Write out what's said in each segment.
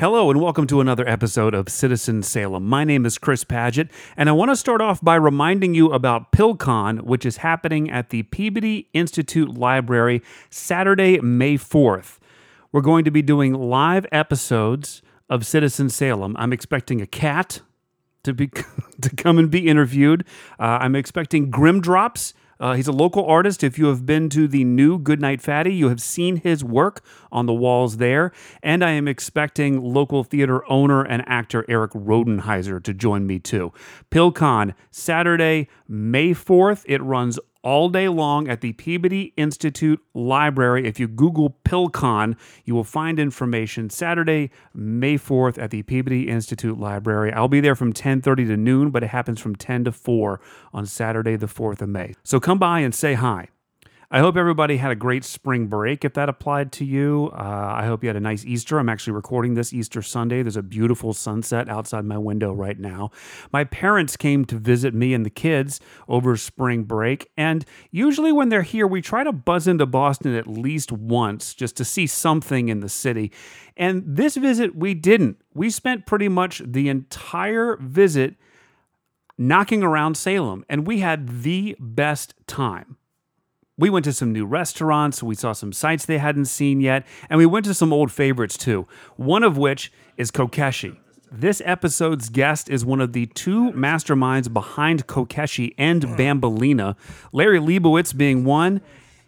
Hello, and welcome to another episode of Citizen Salem. My name is Chris Paget, and I want to start off by reminding you about PillCon, which is happening at the Peabody Institute Library Saturday, May 4th. We're going to be doing live episodes of Citizen Salem. I'm expecting a cat to be to come and be interviewed. Uh, I'm expecting Grim Drops. Uh, he's a local artist. If you have been to the new Goodnight Fatty, you have seen his work on the walls there. And I am expecting local theater owner and actor Eric Rodenheiser to join me too. PillCon, Saturday, May 4th. It runs all day long at the Peabody Institute Library. If you Google PillCon, you will find information Saturday, May 4th at the Peabody Institute Library. I'll be there from 10:30 to noon, but it happens from 10 to 4 on Saturday the 4th of May. So come by and say hi. I hope everybody had a great spring break if that applied to you. Uh, I hope you had a nice Easter. I'm actually recording this Easter Sunday. There's a beautiful sunset outside my window right now. My parents came to visit me and the kids over spring break. And usually, when they're here, we try to buzz into Boston at least once just to see something in the city. And this visit, we didn't. We spent pretty much the entire visit knocking around Salem, and we had the best time. We went to some new restaurants, we saw some sites they hadn't seen yet, and we went to some old favorites too, one of which is Kokeshi. This episode's guest is one of the two masterminds behind Kokeshi and hmm. Bambolina, Larry Leibowitz being one,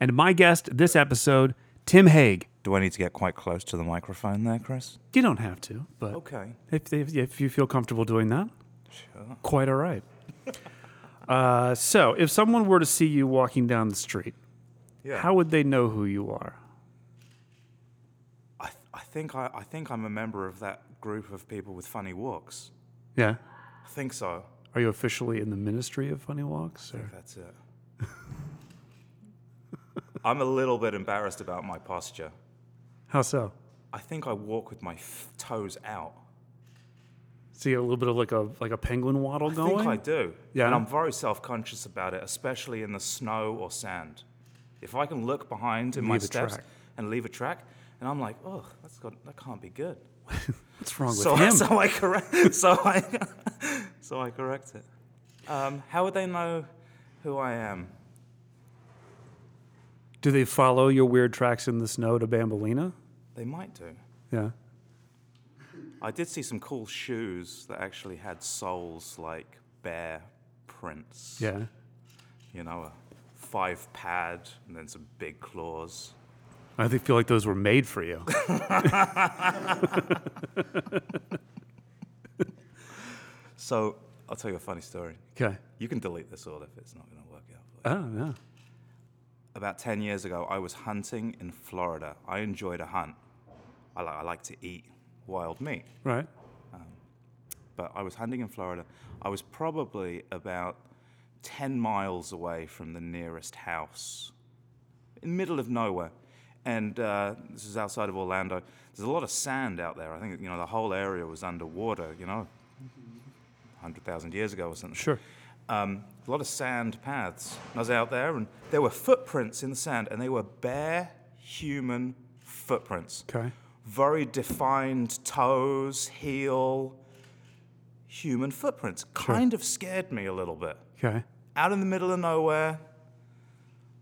and my guest this episode, Tim Haig. Do I need to get quite close to the microphone there, Chris? You don't have to, but Okay. if, if, if you feel comfortable doing that, Sure. quite all right. Uh, so, if someone were to see you walking down the street, Yeah. how would they know who you are? I, th- I think I, I think I'm a member of that group of people with funny walks. Yeah. I think so. Are you officially in the ministry of funny walks? I Or? think that's it. I'm a little bit embarrassed about my posture. How so? I think I walk with my f- toes out. See a little bit of like a like a penguin waddle I going. I think I do. Yeah? And I'm very self-conscious about it, especially in the snow or sand. If I can look behind in my Leave steps track. and leave a track, and I'm like, oh, that's got, that can't be good. What's wrong with so, him? so I correct. So I, so I correct it. Um, how would they know who I am? Do they follow your weird tracks in the snow to Bambolina? They might do. Yeah. I did see some cool shoes that actually had soles like bear prints. Yeah. You know, a five pad and then some big claws. I think feel like those were made for you. So I'll tell you a funny story. Okay. You can delete this all if it's not going to work out. For you. Oh yeah. About 10 years ago, I was hunting in Florida. I enjoyed a hunt. I, li- I like to eat wild meat. Right. but I was hunting in Florida. I was probably about 10 miles away from the nearest house, in the middle of nowhere. And uh, this is outside of Orlando. There's a lot of sand out there. I think, you know, the whole area was underwater, you know, 100,000 years ago or something. Sure. Um, a lot of sand paths. I was out there, and there were footprints in the sand, and they were bare human footprints Okay. Very defined toes, heel, human footprints. Kind of scared me a little bit. Okay. Out in the middle of nowhere,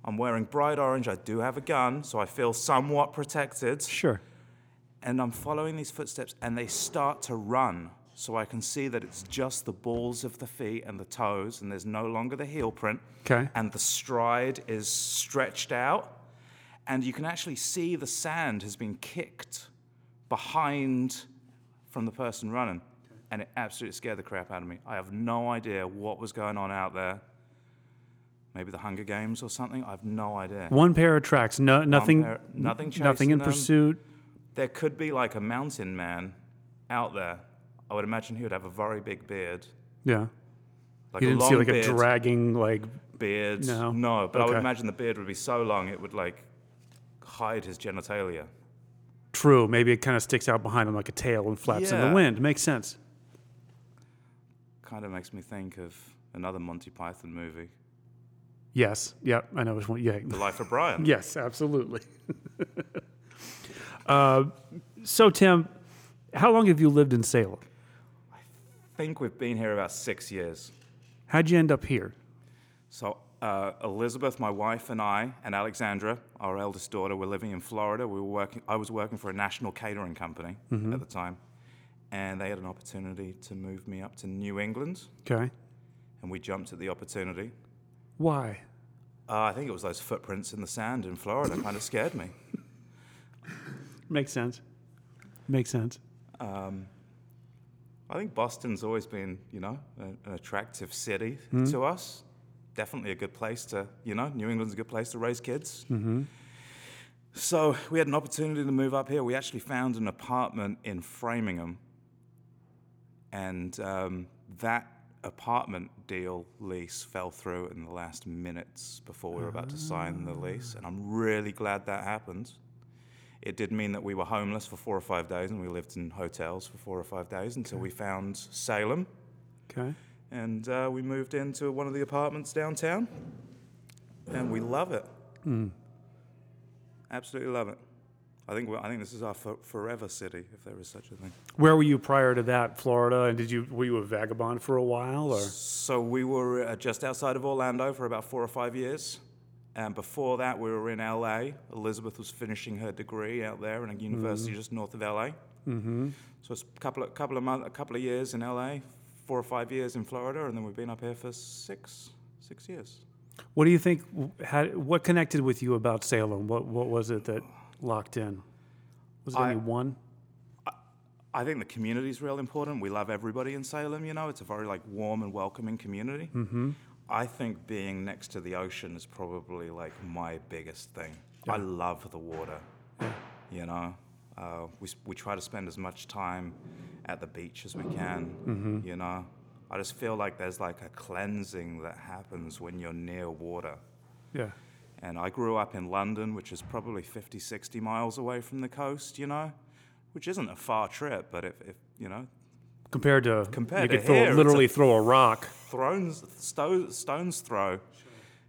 I'm wearing bright orange. I do have a gun, so I feel somewhat protected. Sure. And I'm following these footsteps, and they start to run. So I can see that it's just the balls of the feet and the toes, and there's no longer the heel print. Okay. And the stride is stretched out, and you can actually see the sand has been kicked behind from the person running. And it absolutely scared the crap out of me. I have no idea what was going on out there. Maybe the Hunger Games or something. I have no idea. One pair of tracks. No. Nothing. pair- nothing Nothing in them. pursuit. There could be like a mountain man out there. I would imagine he would have a very big beard. Yeah. Like You a didn't long see like beard. a dragging like. beard. No? No, but I would imagine the beard would be so long it would like hide his genitalia. True. Maybe it kind of sticks out behind him like a tail and flaps in the wind. Makes sense. Kind of makes me think of another Monty Python movie, Yes. Yep. I know which one. Yeah. The Life of Brian. Yes, absolutely. uh, so, Tim, How long have you lived in Salem? I think we've been here about six years. How'd you end up here? So uh, Elizabeth, my wife, and I, and Alexandra, our eldest daughter, were living in Florida. We were working. I was working for a national catering company at the time, and they had an opportunity to move me up to New England, Okay. and we jumped at the opportunity. Why? Uh, I think it was those footprints in the sand in Florida kind of scared me. Makes sense. Makes sense. I think Boston's always been, you know, an, an attractive city to us. Definitely a good place to, you know, New England's a good place to raise kids. Mm-hmm. So we had an opportunity to move up here. We actually found an apartment in Framingham, and um, that apartment deal lease fell through in the last minutes before we were about to sign the lease, and I'm really glad that happened. It did mean that we were homeless for four or five days, and we lived in hotels for four or five days until we found Salem, Okay. And uh, we moved into one of the apartments downtown, and we love it. Absolutely love it. I think I think this is our for, forever city, if there is such a thing. Where were you prior to that? Florida, and did you were you a vagabond for a while, or So we were uh, just outside of Orlando for about four or five years. And before that, we were in LA. Elizabeth was finishing her degree out there in a university just north of LA. Mm-hmm. So it's a couple of, couple of month, a couple of years in LA, four or five years in Florida, and then we've been up here for six six years. what do you think? Had what connected with you about Salem? What what was it that locked in? Was it I- any one? I think the community is real important. We love everybody in Salem. You know, it's a very like warm and welcoming community. Mm-hmm. I think being next to the ocean is probably like my biggest thing. I love the water. You know, uh, we we try to spend as much time at the beach as we can. You know, I just feel like there's like a cleansing that happens when you're near water. Yeah. And I grew up in London, which is probably 50, 60 miles away from the coast, you know, which isn't a far trip, but if, if you know, Compared to Compared you to could throw, here, literally throw a rock. thrones, sto- stones throw.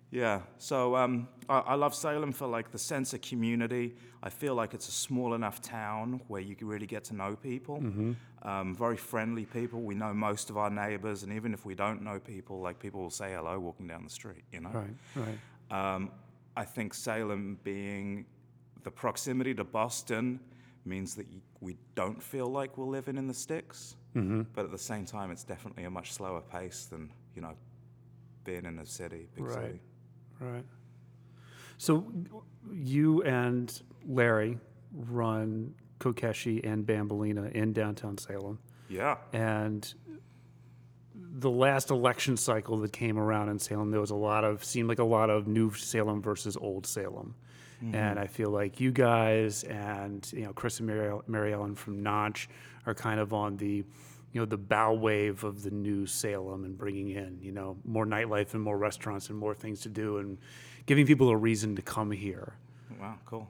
Yeah, so um, I, I love Salem for like the sense of community. I feel like it's a small enough town where you can really get to know people. Um, very friendly people. We know most of our neighbors, and even if we don't know people, like people will say hello walking down the street. You know. Right. Right. Um, I think Salem being the proximity to Boston means that we don't feel like we're living in the sticks. Mm-hmm. But at the same time, it's definitely a much slower pace than, you know, being in a city, big Right. city. Right. So you and Larry run Kokeshi and Bambolina in downtown Salem. Yeah. And the last election cycle that came around in Salem, there was a lot of, seemed like a lot of new Salem versus old Salem. Mm-hmm. And I feel like you guys and, you know, Chris and Mary, Mary Ellen from Notch are kind of on the, you know, the bow wave of the new Salem and bringing in, you know, more nightlife and more restaurants and more things to do and giving people a reason to come here. Wow, cool.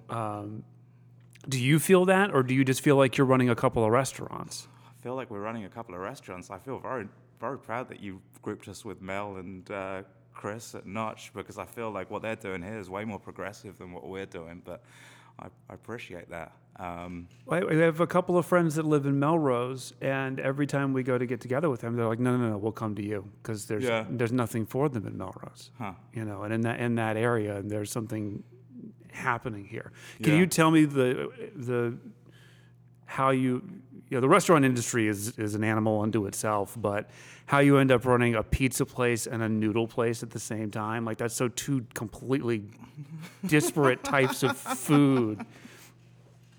Do you feel that, or do you just feel like you're running a couple of restaurants? I feel like we're running a couple of restaurants. I feel very, very proud that you grouped us with Mel and uh, Chris at Notch because I feel like what they're doing here is way more progressive than what we're doing. But I, I appreciate that. Um, I I have a couple of friends that live in Melrose, and every time we go to get together with them, they're like, "No, no, no, we'll come to you because there's Yeah. there's nothing for them in Melrose, Huh. you know, and in that in that area, and there's something happening here. Can Yeah. you tell me the the how you you know the restaurant industry is is an animal unto itself, but how you end up running a pizza place and a noodle place at the same time, like that's so two completely disparate types of food.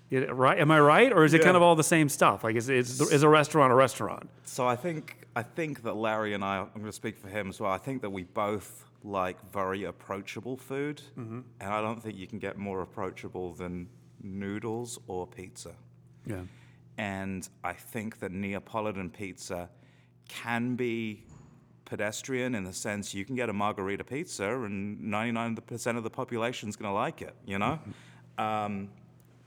Yeah, right? Am I right, or is it kind of all the same stuff? Like, is is, is a restaurant a restaurant? So I think I think that Larry and I, I'm going to speak for him as well. I think that we both like very approachable food, mm-hmm. and I don't think you can get more approachable than noodles or pizza. Yeah. And I think that Neapolitan pizza can be pedestrian in the sense you can get a margarita pizza and 99% of the population is going to like it, you know? um,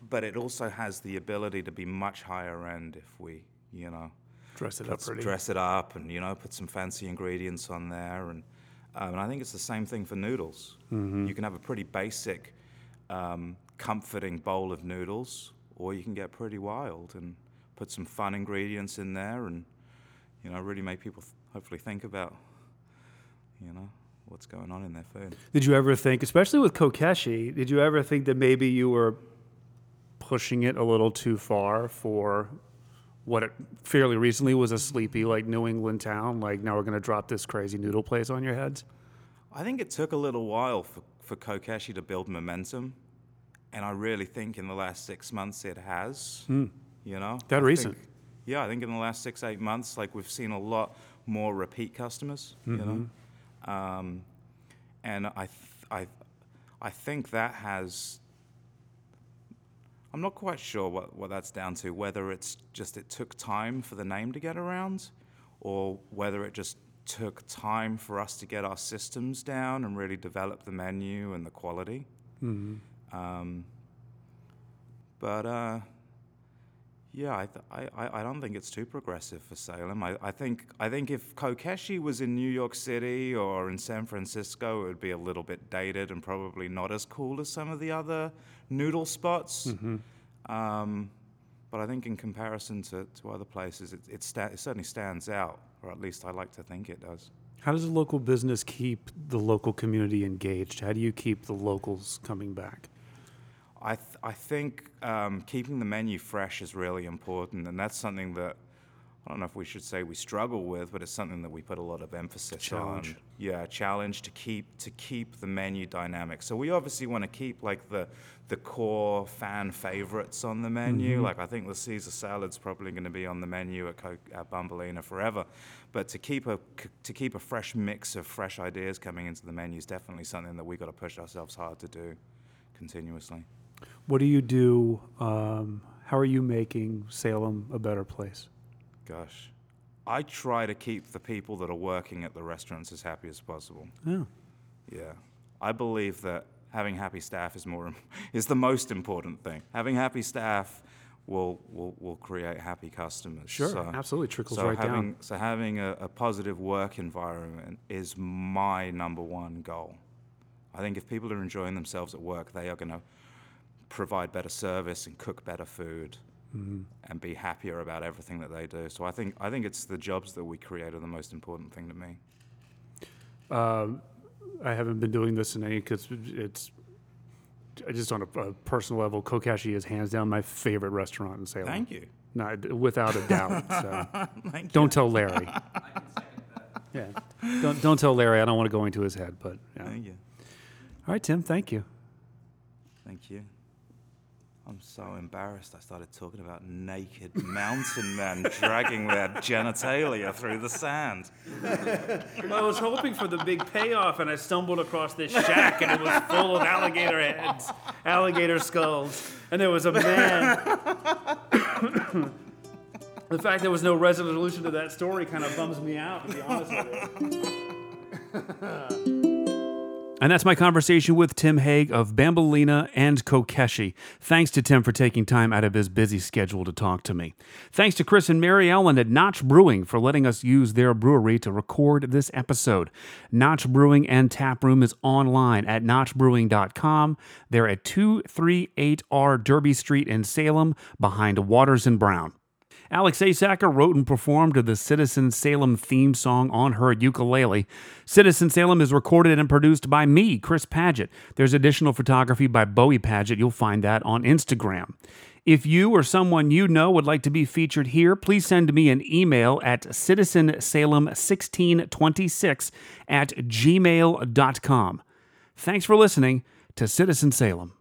but it also has the ability to be much higher end if we, you know, Dress it up dress it up and you know put some fancy ingredients on there and um, and I think it's the same thing for noodles. Mm-hmm. You can have a pretty basic, um, comforting bowl of noodles, or you can get pretty wild. And put some fun ingredients in there, and you know, really make people th- hopefully think about, you know, what's going on in their food. Did you ever think, especially with Kokeshi, did you ever think that maybe you were pushing it a little too far for what it fairly recently was a sleepy like New England town? Like now we're going to drop this crazy noodle place on your heads. I think it took a little while for, for Kokeshi to build momentum, and I really think in the last six months it has. Hmm. You know, That I recent? think- yeah, I think in the last six eight months, like we've seen a lot more repeat customers. You know, mm-hmm. um, and I, th- I, I think that has. I'm not quite sure what, what that's down to, whether it's just it took time for the name to get around, or whether it just took time for us to get our systems down and really develop the menu and the quality. Mm-hmm. Um, but uh, yeah, I, th- I, I don't think it's too progressive for Salem. I, I think I think if Kokeshi was in New York City or in San Francisco, it would be a little bit dated and probably not as cool as some of the other noodle spots. Um, but I think in comparison to, to other places, it, it, sta- it certainly stands out, or at least I like to think it does. How does a local business keep the local community engaged? How do you keep the locals coming back? I, th- I think um, keeping the menu fresh is really important, and that's something that I don't know if we should say we struggle with, but it's something that we put a lot of emphasis Challenge. on. Yeah, challenge to keep to keep the menu dynamic. So we obviously want to keep like the the core fan favorites on the menu. Like I think the Caesar salad's probably going to be on the menu at, Co- at Bambolina forever, but to keep a to keep a fresh mix of fresh ideas coming into the menu is definitely something that we got to push ourselves hard to do continuously. What do you do? Um, how are you making Salem a better place? Gosh, I try to keep the people that are working at the restaurants as happy as possible. Oh, Yeah, I believe that having happy staff is more is the most important thing. Having happy staff will will, will create happy customers. Sure, So- absolutely trickles so right down. having, So having a, a positive work environment is my number one goal. I think if people are enjoying themselves at work, they are going to provide better service and cook better food. Mm-hmm. And be happier about everything that they do. So I think I think it's the jobs that we create are the most important thing to me. Um, I haven't been doing this in any because it's just on a, a personal level. Kokeshi is hands down my favorite restaurant in Salem. Thank you. Not without a doubt. So Thank you. don't tell Larry. Yeah, don't don't tell Larry. I don't want to go into his head. But yeah. Thank you. all right, Tim. Thank you. Thank you. I'm so embarrassed. I started talking about naked mountain men dragging their genitalia through the sand. I was hoping for the big payoff, and I stumbled across this shack, and it was full of alligator heads, alligator skulls, and there was a man. the fact there was no resolution to that story kind of bums me out, to be honest with you. And that's my conversation with Tim Haig of Bambolina and Kokeshi. Thanks to Tim for taking time out of his busy schedule to talk to me. Thanks to Chris and Mary Ellen at Notch Brewing for letting us use their brewery to record this episode. Notch Brewing and Tap Room is online at notchbrewing.com. They're at 238R Derby Street in Salem behind Waters and Brown. Alex Asacker wrote and performed the Citizen Salem theme song on her ukulele. Citizen Salem is recorded and produced by me, Chris Paget. There's additional photography by Bowie Paget. You'll find that on Instagram. If you or someone you know would like to be featured here, please send me an email at citizensalem1626 at gmail.com. Thanks for listening to Citizen Salem.